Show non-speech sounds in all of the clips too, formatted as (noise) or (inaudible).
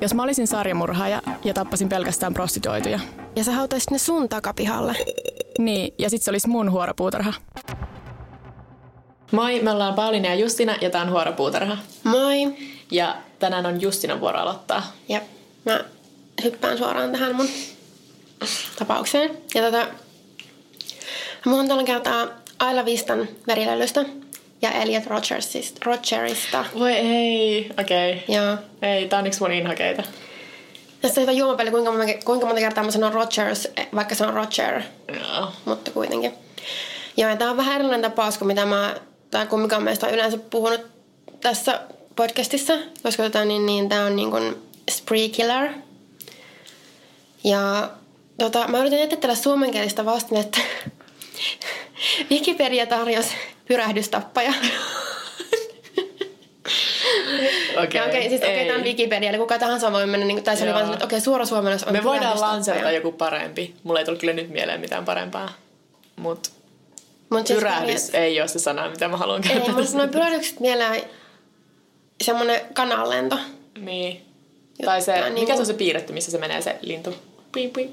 Jos mä olisin sarjamurhaaja ja tappasin pelkästään prostituoituja. Ja sä hautaisit ne sun takapihalle. Niin, ja sit se olisi mun huoropuutarha. Moi, me ollaan Pauliina ja Justina ja tää on Huoropuutarha. Moi. Ja tänään on Justinan vuoro aloittaa. Ja mä hyppään suoraan tähän mun tapaukseen. Ja tota, mä oon tällä kertaa Aila Vistan verilölystä ja Elliot Rogersista. Rogerista. Voi ei, okei. Okay. Joo. Ei, tää on yksi mun inhokeita. Tässä on hyvä juomapeli, kuinka monta, kuinka monta kertaa mä sanon Rogers, vaikka se on Roger, Joo. mutta kuitenkin. Joo, ja tää on vähän erilainen tapaus kuin mitä mä, tai kuin mikä on meistä yleensä puhunut tässä podcastissa, koska tota, niin, niin, tää on niin kuin spree killer. Ja tota, mä yritän etsiä tällä suomenkielistä vastinetta. (laughs) Wikipedia tarjosi pyrähdystappaja. Okei. Ja okei, siis okei, ei. tämä on Wikipedia, eli kuka tahansa voi mennä, niin, tai se oli vaan että okei, suora suomennos on Me voidaan lanserata joku parempi. Mulla ei tullut kyllä nyt mieleen mitään parempaa. Mut Mut siis pyrähdys ei ole se sana, mitä mä haluan Ei, käyttää mutta tässä. noin pyrähdykset mieleen semmonen kananlento. Niin. Tai se, mikä niinku- se on se piirretty, missä se menee se lintu? Pui, pui.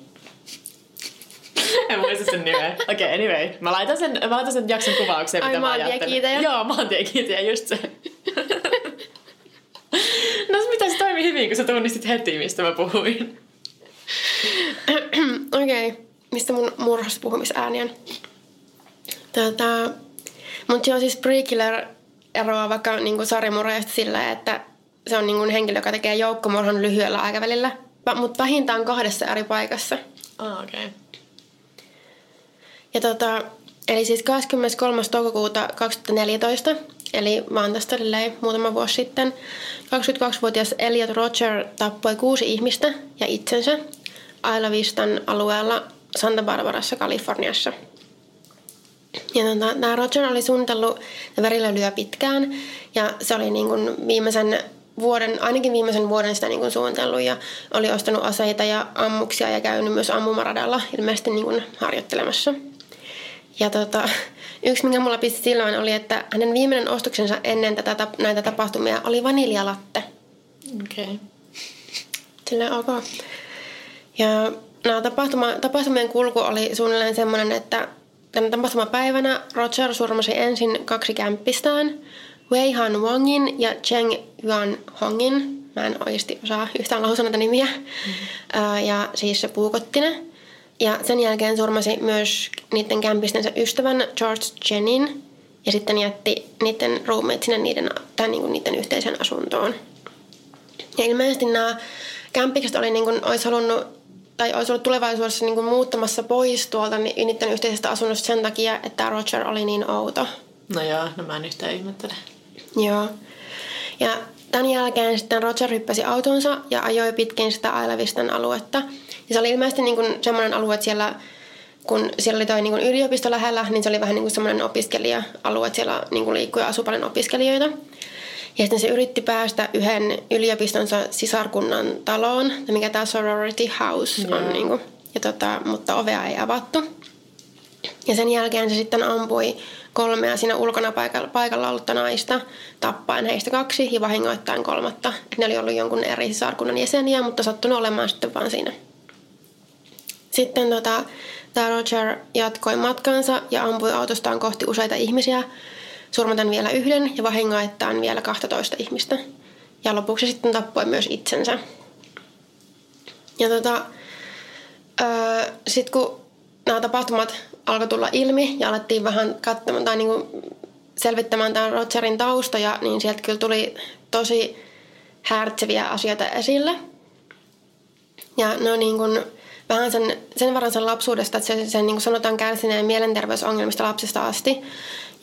(laughs) en muista sen nimeä. Okei, okay, anyway. Mä laitan sen, mä laitan sen jakson kuvaukseen, Ai, mitä mä ajattelin. Joo, maantiekiitäjä, just se. (laughs) no se mitä se toimi hyvin, kun sä tunnistit heti, mistä mä puhuin. (clears throat) Okei, okay. mistä mun murhaspuhumisääni on? Tätä, mutta joo, siis Pre-Killer eroaa vaikka niinku sarjamurheista sillä, että se on niinku henkilö, joka tekee joukkomurhan lyhyellä aikavälillä, mutta vähintään kahdessa eri paikassa. Ah, okei. Okay. Ja tota, eli siis 23. toukokuuta 2014, eli vaan tästä muutama vuosi sitten, 22-vuotias Elliot Roger tappoi kuusi ihmistä ja itsensä Isla Vistan alueella Santa Barbarassa, Kaliforniassa. Ja tota, tämä Roger oli suunnitellut verilölyä pitkään ja se oli niin kuin viimeisen vuoden, ainakin viimeisen vuoden sitä niin kuin suunnitellut ja oli ostanut aseita ja ammuksia ja käynyt myös ammumaradalla ilmeisesti niin kuin harjoittelemassa. Ja tota, (laughs) yksi, mikä mulla pisti silmään, oli, että hänen viimeinen ostoksensa ennen tätä, näitä tapahtumia oli vaniljalatte. Okei. Okay. Silleen ok. Ja nämä tapahtuma, tapahtumien kulku oli suunnilleen semmoinen, että tänä tapahtumapäivänä Roger surmasi ensin kaksi kämppistään, Wei Han Wongin ja Cheng Yuan Hongin. Mä en oikeasti osaa yhtään lausua näitä nimiä. Mm-hmm. Ja siis se puukotti ne. Ja sen jälkeen surmasi myös niiden kämpistensä ystävän George Jenin. Ja sitten jätti niiden ruumiit sinne niiden, tai niin kuin niiden yhteiseen asuntoon. Ja ilmeisesti nämä kämpikset oli niin kuin, olisi halunnut tai olisi ollut tulevaisuudessa niin kuin muuttamassa pois tuolta ni- niiden yhteisestä asunnosta sen takia, että Roger oli niin outo. No joo, no mä en yhtään ihmettele. Joo. Ja tämän jälkeen sitten Roger hyppäsi autonsa ja ajoi pitkin sitä Ailavistan aluetta. Ja se oli ilmeisesti niin kuin semmoinen alue, että siellä, kun siellä oli toi niin kuin yliopisto lähellä, niin se oli vähän niin kuin semmoinen opiskelija-alue, että siellä niin kuin liikkui ja asui paljon opiskelijoita. Ja sitten se yritti päästä yhden yliopistonsa sisarkunnan taloon, mikä tämä sorority house on. Joo. Niin kuin, ja tota, mutta ovea ei avattu. Ja sen jälkeen se sitten ampui kolmea siinä ulkona paikalla, paikalla ollutta naista, tappaen heistä kaksi ja vahingoittain kolmatta. Et ne oli ollut jonkun eri sisarkunnan jäseniä, mutta sattunut olemaan sitten vaan siinä. Sitten tota, tämä Roger jatkoi matkansa ja ampui autostaan kohti useita ihmisiä, surmaten vielä yhden ja vahingoittain vielä 12 ihmistä. Ja lopuksi sitten tappoi myös itsensä. Ja tota, öö, sitten kun nämä tapahtumat alkoi tulla ilmi ja alettiin vähän katsomaan tai niinku selvittämään tämän Rogerin taustoja, niin sieltä kyllä tuli tosi häiritseviä asioita esille. Ja ne on niin kuin vähän sen, sen verran sen lapsuudesta, että se, sen niin kuin sanotaan kärsineen mielenterveysongelmista lapsesta asti.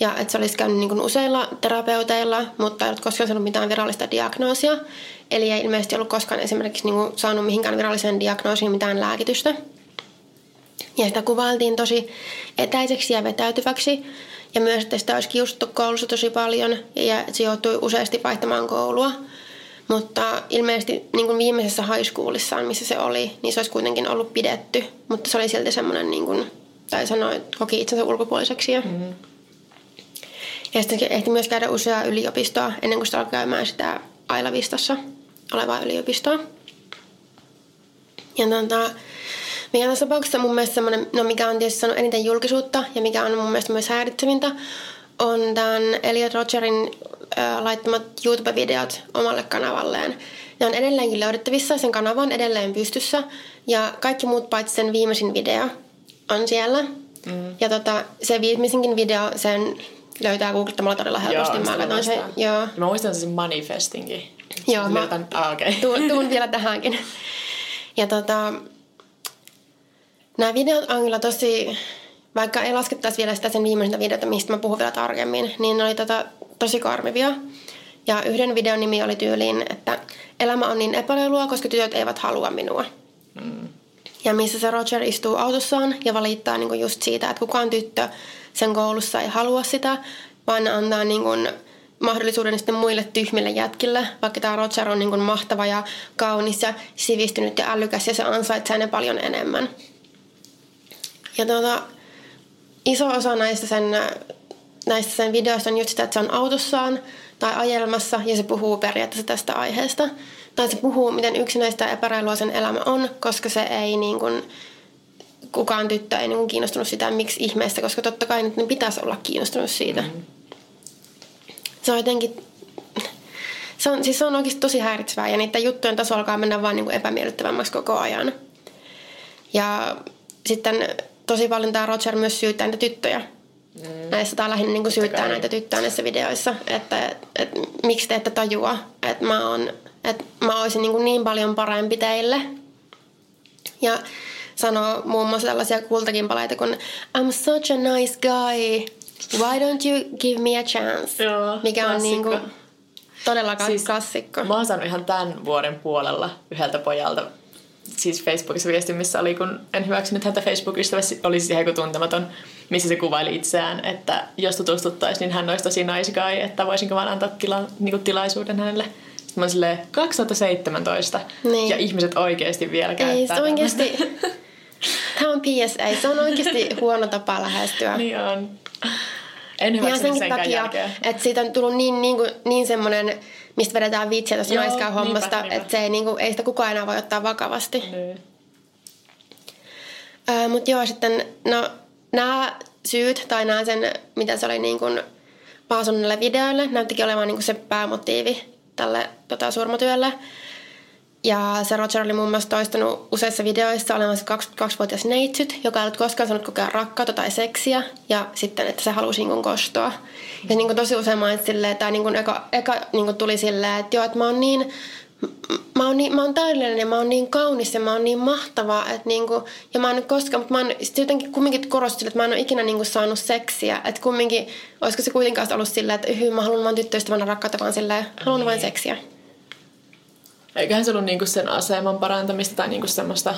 Ja että se olisi käynyt niin kuin useilla terapeuteilla, mutta ei ollut koskaan saanut mitään virallista diagnoosia. Eli ei ilmeisesti ollut koskaan esimerkiksi niin kuin saanut mihinkään viralliseen diagnoosiin mitään lääkitystä. Ja sitä kuvailtiin tosi etäiseksi ja vetäytyväksi. Ja myös, että sitä olisi kiusattu koulussa tosi paljon ja se joutui useasti vaihtamaan koulua. Mutta ilmeisesti niin kuin viimeisessä high schoolissaan, missä se oli, niin se olisi kuitenkin ollut pidetty. Mutta se oli silti semmoinen, niin kuin, tai sanoi, koki itsensä ulkopuoliseksi. Ja, mm-hmm. ja sitten ehti myös käydä useaa yliopistoa ennen kuin sitä alkoi käymään sitä Ailavistassa olevaa yliopistoa. Ja tota, mikä tässä tapauksessa mun mielestä semmoinen, no mikä on tietysti saanut eniten julkisuutta ja mikä on mun mielestä myös häiritsevintä, on tämän Elliot Rogerin laittamat YouTube-videot omalle kanavalleen. Ne on edelleenkin löydettävissä, sen kanava on edelleen pystyssä ja kaikki muut paitsi sen viimeisin video on siellä. Mm. Ja tota, se viimeisinkin video, sen löytää googlettamalla todella helposti. Joo, mä katson sen. Joo. Mä muistan sen manifestinkin. Joo, mä Jotain, ah, okay. tuun, tuun vielä tähänkin. Ja tota, nämä videot on kyllä tosi, vaikka ei laskettaisi vielä sitä sen viimeisintä videota, mistä mä puhun vielä tarkemmin, niin ne oli tota, tosi karmivia. Ja yhden videon nimi oli tyyliin, että elämä on niin epäreilua, koska tytöt eivät halua minua. Mm. Ja missä se Roger istuu autossaan ja valittaa niin just siitä, että kukaan tyttö sen koulussa ei halua sitä, vaan ne antaa niin kuin mahdollisuuden sitten muille tyhmille jätkille, vaikka tämä Roger on niin kuin mahtava ja kaunis ja sivistynyt ja älykäs ja se ansaitsee ne paljon enemmän. Ja tuota, iso osa näistä sen, näistä sen videoista on just sitä, että se on autossaan tai ajelmassa ja se puhuu periaatteessa tästä aiheesta. Tai se puhuu, miten yksinäistä ja epäreilua sen elämä on, koska se ei niin kuin, kukaan tyttö ei niin kuin kiinnostunut sitä, miksi ihmeestä, koska totta kai nyt ne pitäisi olla kiinnostunut siitä. Mm-hmm. Se on jotenkin, se on, siis se on oikeasti tosi häiritsevää ja niiden juttujen taso alkaa mennä vaan niin kuin epämiellyttävämmäksi koko ajan. Ja sitten tosi paljon tämä Roger myös syyttää niitä tyttöjä. Mm. Näissä tämä lähinnä niin syyttää näitä tyttöjä näissä videoissa, että et, et, miksi te ette tajua, että mä, on, että mä olisin niin, niin paljon parempi teille. Ja sanoo muun muassa tällaisia kultakimpaleita kuin I'm such a nice guy, why don't you give me a chance? Joo, Mikä on niin kuin todella siis, klassikko. Mä oon saanut ihan tämän vuoden puolella yhdeltä pojalta siis Facebookissa viesti, missä oli, kun en hyväksynyt häntä Facebook-ystävässä, oli siis ihan tuntematon, missä se kuvaili itseään, että jos tutustuttaisiin, niin hän olisi tosi guy, että voisinko vaan antaa tila, niin tilaisuuden hänelle. Sitten mä silleen, 2017, niin. ja ihmiset oikeasti vielä käyttää Ei, se oikeasti, (laughs) tämä on PSA, se on oikeasti huono tapa lähestyä. niin on. En hyväksynyt senkään takia, jälkeen. että siitä on tullut niin, niin, kuin, niin semmoinen mistä vedetään vitsiä tuossa naiskaan hommasta, että se ei, niinku, ei sitä kukaan enää voi ottaa vakavasti. Niin. Öö, Mutta joo, sitten no, nämä syyt tai nämä sen, mitä se oli niin kuin Paasonille videoille, näyttikin olevan niin kuin se päämotiivi tälle tota, surmatyölle. Ja se Roger oli muun muassa toistanut useissa videoissa olemassa 22-vuotias neitsyt, joka ei ollut koskaan saanut kokea rakkautta tai seksiä. Ja sitten, että se halusi niin kostoa. Ja niin kuin tosi usein mainitsi silleen, tai niin kuin eka, eka niin kuin tuli silleen, että joo, että mä oon niin mä oon, niin, mä oon täydellinen ja mä oon niin kaunis ja mä oon niin mahtava. Että niinku, ja mä oon nyt koskaan, mutta mä oon sitten jotenkin kumminkin korostin, että mä en ole ikinä niinku saanut seksiä. Että kumminkin, olisiko se kuitenkaan ollut silleen, että hyy, mä haluan vaan tyttöystävänä rakkautta, vaan silleen, haluan niin. vain seksiä. Eiköhän se ollut niinku sen aseman parantamista tai niinku semmoista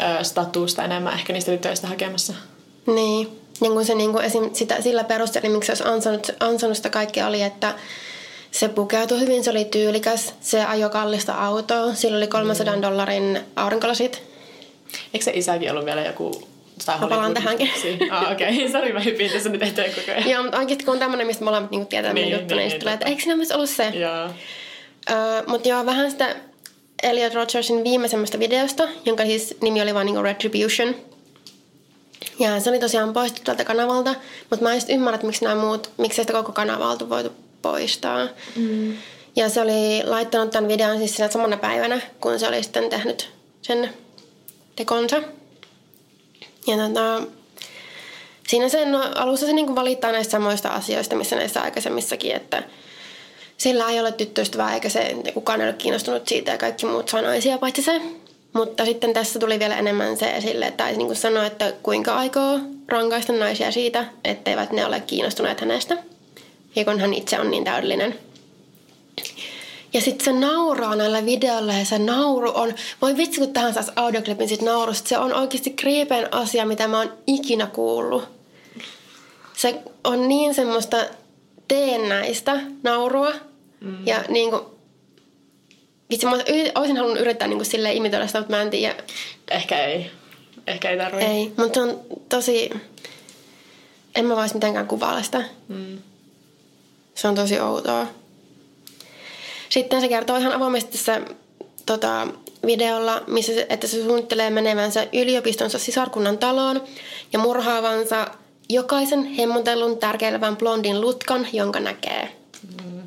ö, statusta enemmän ehkä niistä tytöistä hakemassa. Niin. Niin kuin se niinku esim. Sitä, sillä perusteella, miksi se olisi ansainnut, ansainnut sitä kaikkea oli, että se pukeutui hyvin, se oli tyylikäs, se ajoi kallista autoa, sillä oli 300 mm. dollarin aurinkolasit. Eikö se isäkin ollut vielä joku tai mä palaan tähänkin. Ah, okei. Okay. (laughs) Sori, mä hypin tässä nyt eteen koko ajan. Joo, mutta oikeasti kun on tämmöinen, mistä molemmat niinku tietää niin, juttu, niin, niin, niin tulee, että eikö siinä myös ollut se? Joo. Uh, mutta joo, vähän sitä Elliot Rogersin viimeisemmästä videosta, jonka siis nimi oli vain niinku Retribution. Ja se oli tosiaan poistettu tältä kanavalta, mutta mä en sitten ymmärrä, että miksi nämä muut, miksi sitä koko kanavaa oltu voitu poistaa. Mm. Ja se oli laittanut tämän videon siis sinä samana päivänä, kun se oli sitten tehnyt sen tekonsa. Ja tota, siinä sen no, alussa se niinku valittaa näistä samoista asioista, missä näissä aikaisemmissakin, että sillä ei ole tyttöystävää eikä se kukaan ei ole kiinnostunut siitä ja kaikki muut saa naisia paitsi se. Mutta sitten tässä tuli vielä enemmän se esille, tai niin kuin sanoi, että kuinka aikoo rankaista naisia siitä, etteivät ne ole kiinnostuneet hänestä. Ja kun hän itse on niin täydellinen. Ja sitten se nauraa näillä videoilla ja se nauru on, voi vitsi kun tähän saisi audioklipin sit naurusta, se on oikeasti kriipeen asia, mitä mä oon ikinä kuullut. Se on niin semmoista teennäistä naurua mm. ja niin kuin, vitsi mä olisin halunnut yrittää niin kuin silleen imitoida sitä, mutta mä en tiedä. Ehkä ei. Ehkä ei tarvitse. Ei, mutta on tosi, en mä vois mitenkään kuvailla sitä. Mm. Se on tosi outoa. Sitten se kertoo ihan avoimesti tässä tota, videolla, missä se, että se suunnittelee menevänsä yliopistonsa sisarkunnan taloon ja murhaavansa jokaisen hemmotellun tärkeilevän blondin lutkan, jonka näkee. Mm.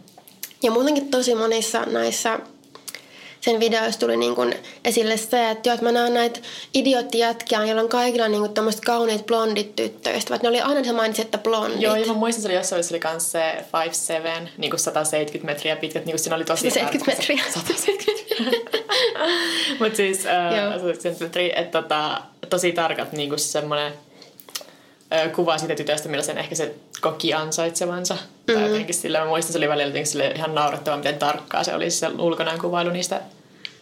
Ja muutenkin tosi monissa näissä sen videoissa tuli niin kuin esille se, että, jo, että mä näen näitä idioottijätkiä, joilla on kaikilla niin kuin tämmöiset kauniit blondit tyttöystävät. Ne oli aina se mainitsi, että blondit. Joo, ja mä muistan, että jossain oli kans se 5'7, niin kuin 170 metriä pitkät, niin kuin siinä oli tosi... 170 metriä. (laughs) 170 (laughs) Mutta siis uh, 170 metriä, että tota, tosi tarkat niin kuin semmoinen kuvaa siitä tytöstä, millaisen ehkä se koki ansaitsevansa. Mm-hmm. Tai jotenkin sillä, mä muistan, se oli välillä sille ihan naurettava, miten tarkkaa se oli se ulkonäön kuvailu niistä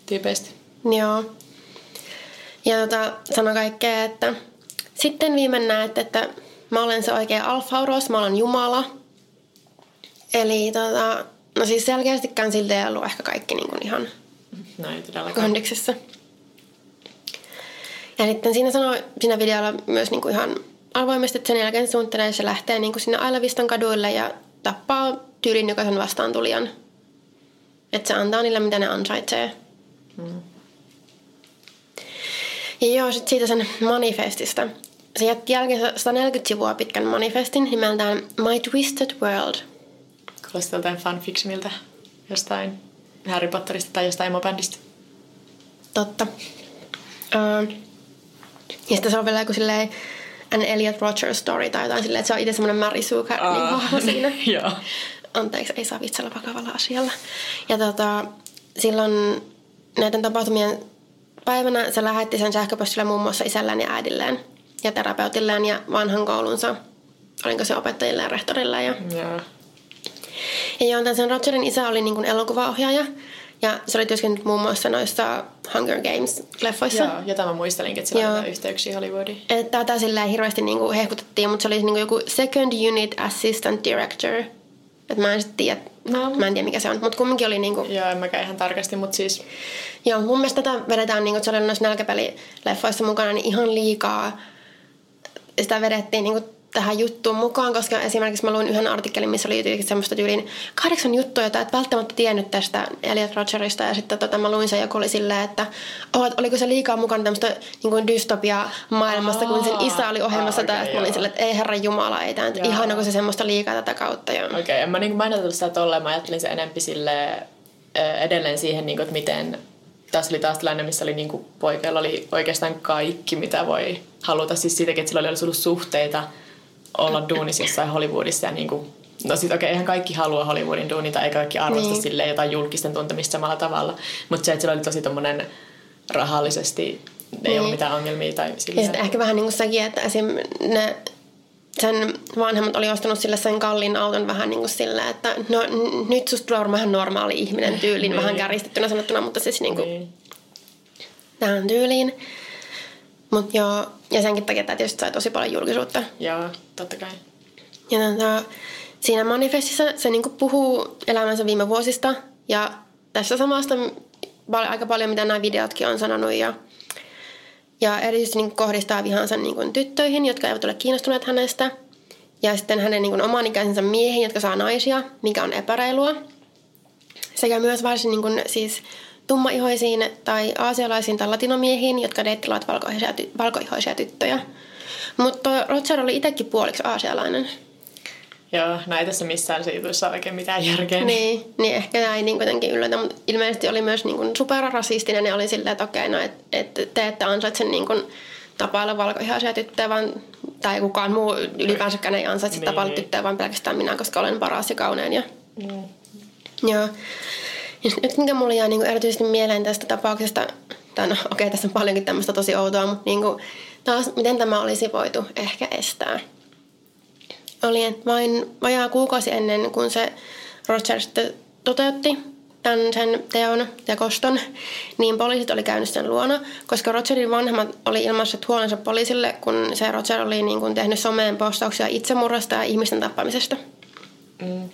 tyypeistä. Joo. Ja tota, sano kaikkea, että sitten viime näet, että mä olen se oikea alfauros, mä olen Jumala. Eli tota, no siis selkeästikään siltä ei ollut ehkä kaikki niin kuin ihan no, ei kondiksessa. Ja sitten siinä sanoi siinä videolla myös niin kuin ihan avoimesti, että sen jälkeen suunnittelee, se lähtee niin kuin sinne Ailavistan kaduille ja tappaa tyylin jokaisen vastaan tulijan. Että se antaa niille, mitä ne ansaitsee. Mm. Ja joo, sit siitä sen manifestista. Se jätti jälkeen 140 sivua pitkän manifestin nimeltään My Twisted World. Kuulostaa jotain fanfictionilta jostain Harry Potterista tai jostain emobändistä. Totta. Uh, ja sitten se on vielä joku silleen An Elliot Rogers story tai jotain silleen, että se on itse semmoinen Mary Sue uh, niin (laughs) siinä. Joo. Anteeksi, ei saa vitsellä vakavalla asialla. Ja tota, silloin näiden tapahtumien päivänä se lähetti sen sähköpostille muun muassa isällään ja äidilleen ja terapeutilleen ja vanhan koulunsa. Olinko se opettajille ja rehtorille. Ja, yeah. ja joo, sen Rogerin isä oli niin kuin elokuvaohjaaja ja se oli työskennellyt muun muassa noissa Hunger Games-leffoissa. Joo, jota mä muistelin, että sillä oli yhteyksiä Hollywoodiin. Että tätä silleen hirveästi niinku hehkutettiin, mutta se oli niinku joku Second Unit Assistant Director. Että mä en sitten tiedä, no. mä en tiedä mikä se on, mutta kumminkin oli niinku... Joo, en mäkään ihan tarkasti, mutta siis... Joo, mun mielestä tätä vedetään niinku, että se oli noissa nälkäpelileffoissa mukana, niin ihan liikaa sitä vedettiin niinku tähän juttuun mukaan, koska esimerkiksi mä luin yhden artikkelin, missä oli jotenkin semmoista tyyliin kahdeksan juttua, jota et välttämättä tiennyt tästä Elliot Rogerista. Ja sitten tota, mä luin sen joku oli silleen, että oh, oliko se liikaa mukana tämmöistä niin dystopia-maailmasta, kun sen isä oli ohjelmassa. Okay, ja mä olin silleen, että ei herra Jumala, ei tämä ihan onko se semmoista liikaa tätä kautta. Okei, okay, mä, niin mä en sitä tolleen, mä ajattelin se enempi sille edelleen siihen, niin kuin, että miten tässä oli taas tilanne, missä oli niin kuin, poikeilla oli oikeastaan kaikki, mitä voi haluta. Siis siitäkin, että sillä oli ollut suhteita olla duunissa jossain Hollywoodissa ja niin kuin, No sit okei, okay, eihän kaikki halua Hollywoodin duunita, eikä kaikki arvosta niin. sille jotain julkisten tuntemista samalla tavalla. Mutta se, että sillä oli tosi tommonen rahallisesti, ei niin. ollut mitään ongelmia tai sillä. Ja sitten ehkä vähän niin kuin sekin, että esim. ne sen vanhemmat oli ostanut sille sen kalliin auton vähän niin kuin sille, että no nyt susta tulee vähän normaali ihminen tyyliin, (laughs) niin. vähän käristettynä sanottuna, mutta siis niin kuin niin. tähän tyyliin. Mut joo, ja senkin takia tämä tietysti sai tosi paljon julkisuutta. Joo, totta kai. Ja tota, siinä manifestissa se niinku puhuu elämänsä viime vuosista ja tässä samasta aika paljon, mitä nämä videotkin on sanonut. Ja, ja erityisesti niinku kohdistaa vihansa niinku tyttöihin, jotka eivät ole kiinnostuneet hänestä. Ja sitten hänen niinku oman ikäisensä miehiin, jotka saa naisia, mikä on epäreilua. Sekä myös varsin niinku, siis tummaihoisiin tai aasialaisiin tai latinomiehiin, jotka deittilaat valkoihoisia, ty- valkoihoisia tyttöjä. Mutta Roger oli itsekin puoliksi aasialainen. Joo, näitä tässä missään se jutuissa oikein mitään järkeä. Niin, niin ehkä näin niin kuitenkin yllätä, mutta ilmeisesti oli myös niin kuin superrasistinen ja oli silleen, että okei, no, että et, te ette ansaitse niin kuin tapailla valkoihaisia tyttöjä, vaan, tai kukaan muu ylipäänsäkään ei ansaitse niin. tapailla tyttöjä, vaan pelkästään minä, koska olen paras ja kaunein. Ja... Mm. Joo. Ja nyt mikä mulle jää niin erityisesti mieleen tästä tapauksesta, tai no okei, okay, tässä on paljonkin tämmöistä tosi outoa, mutta niin kuin, taas miten tämä olisi voitu ehkä estää. Oli, että vain vajaa kuukausi ennen kuin se Roger toteutti tämän sen teon ja koston, niin poliisit oli käynyt sen luona, koska Rogerin vanhemmat oli ilmaissut huolensa poliisille, kun se Roger oli niin kuin tehnyt someen postauksia itsemurrasta ja ihmisten tappamisesta. Mm.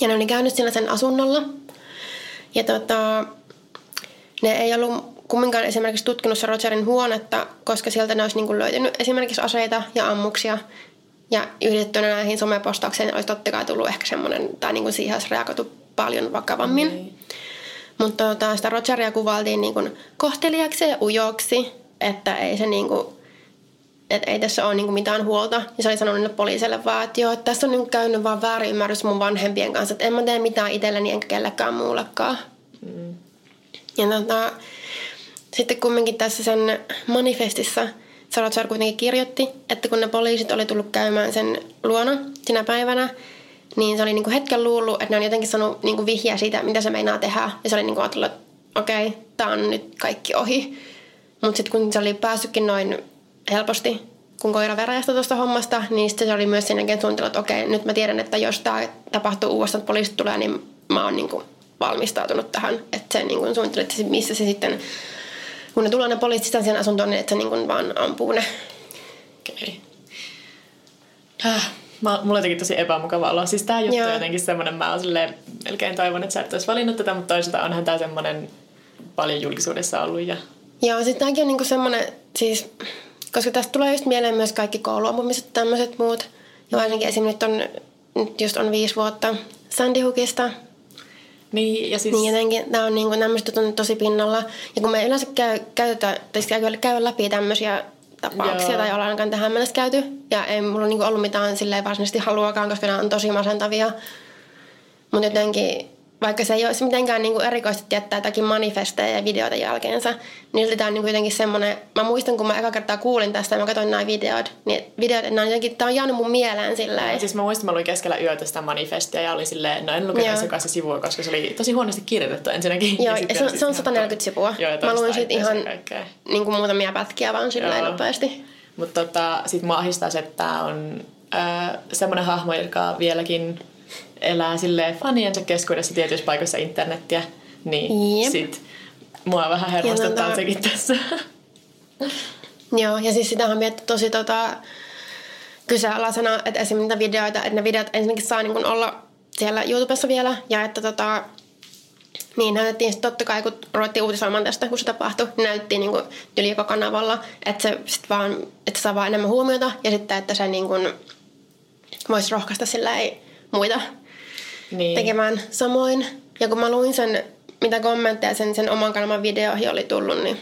Ja ne oli käynyt siinä sen asunnolla. Ja tota, ne ei ollut kumminkaan esimerkiksi tutkinut Rogerin huonetta, koska sieltä ne olisi niin kuin löytynyt esimerkiksi aseita ja ammuksia. Ja yhdistettynä näihin somepostauksiin olisi totta kai tullut ehkä semmoinen, tai niin kuin siihen olisi reagoitu paljon vakavammin. Mm. Mutta tota, sitä Rogeria kuvailtiin niin kuin kohteliaksi ja ujoksi, että ei se niin kuin, että ei tässä ole niin kuin mitään huolta. Ja se oli sanonut niille poliisille vaan, että joo, että tässä on niin kuin käynyt vaan väärinymmärrys mun vanhempien kanssa, että en mä tee mitään itselleni enkä kellekään muullekaan. Mm. Ja tota, sitten kumminkin tässä sen manifestissa Salazar kuitenkin kirjoitti, että kun ne poliisit oli tullut käymään sen luona sinä päivänä, niin se oli niinku hetken luullut, että ne on jotenkin sanonut niinku vihjeä siitä, mitä se meinaa tehdä. Ja se oli niinku ajatellut, että okei, okay, tämä on nyt kaikki ohi. Mutta sitten kun se oli päässytkin noin helposti, kun koira veräjästä tuosta hommasta, niin sitten se oli myös sen jälkeen suunnitellut, että okei, nyt mä tiedän, että jos tämä tapahtuu uudestaan, että poliisit tulee, niin mä oon niinku valmistautunut tähän. Että se niinku suunnitteli, että missä se sitten, kun ne tulee ne poliisit sen asuntoon, niin että se niinku vaan ampuu ne. Okei. Okay. Äh Mä, mulla jotenkin tosi epämukava olla. Siis tää juttu Joo. on jotenkin semmonen, mä oon silleen, melkein toivon, että sä et olisi valinnut tätä, mutta toisaalta onhan tää semmonen paljon julkisuudessa ollut. Ja... Joo, sit tääkin on niinku semmonen, siis, koska tästä tulee just mieleen myös kaikki kouluampumiset tämmöiset muut. Ja varsinkin esim. nyt on, nyt just on viisi vuotta Sandy Hookista. Niin, ja siis... Niin jotenkin tää on niinku, nämä on tosi pinnalla. Ja kun me yleensä käy, käytetään, tai käy, käy läpi tämmöisiä tapauksia Joo. tai ollaan ainakaan tähän mennessä käyty. Ja ei mulla niinku ollut mitään silleen varsinaisesti haluakaan, koska nämä on tosi masentavia. Mutta jotenkin vaikka se ei olisi mitenkään niin kuin erikoisesti jättää jotakin manifesteja ja videoita jälkeensä, niin tämä on niin kuin jotenkin semmoinen, mä muistan kun mä eka kertaa kuulin tästä ja mä katsoin nämä videot, niin videot, nämä on jotenkin, tämä on jäänyt mun mieleen sillä no, Siis mä muistan, mä luin keskellä yötä sitä manifestia ja oli silleen, no en lukenut sen kanssa sivua, koska se oli tosi huonosti kirjoitettu ensinnäkin. Joo, ja se, se, on 140 sivua. Joo, mä luin siitä ihan niin kuin muutamia pätkiä vaan sillä nopeasti. Mutta tota, sit mua ahistaa se, että tämä on äh, semmoinen hahmo, joka vieläkin elää sille faniensa keskuudessa tietyissä paikoissa internettiä, niin Jep. sit mua vähän hermostuttaa tota... sekin tässä. (laughs) Joo, ja siis sitä on miettinyt tosi tota, kyseenalaisena, että esimerkiksi niitä videoita, että ne videot ensinnäkin saa niin olla siellä YouTubessa vielä, ja että tota, niin näytettiin sitten totta kai, kun ruvettiin uutisoimaan tästä, kun se tapahtui, niin näytettiin niin yli joka kanavalla, että se sit vaan, että se saa vaan enemmän huomiota, ja sitten, että se niin kuin, voisi rohkaista sillä ei muita niin. tekemään samoin. Ja kun mä luin sen, mitä kommentteja sen, sen oman kanavan videoihin oli tullut, niin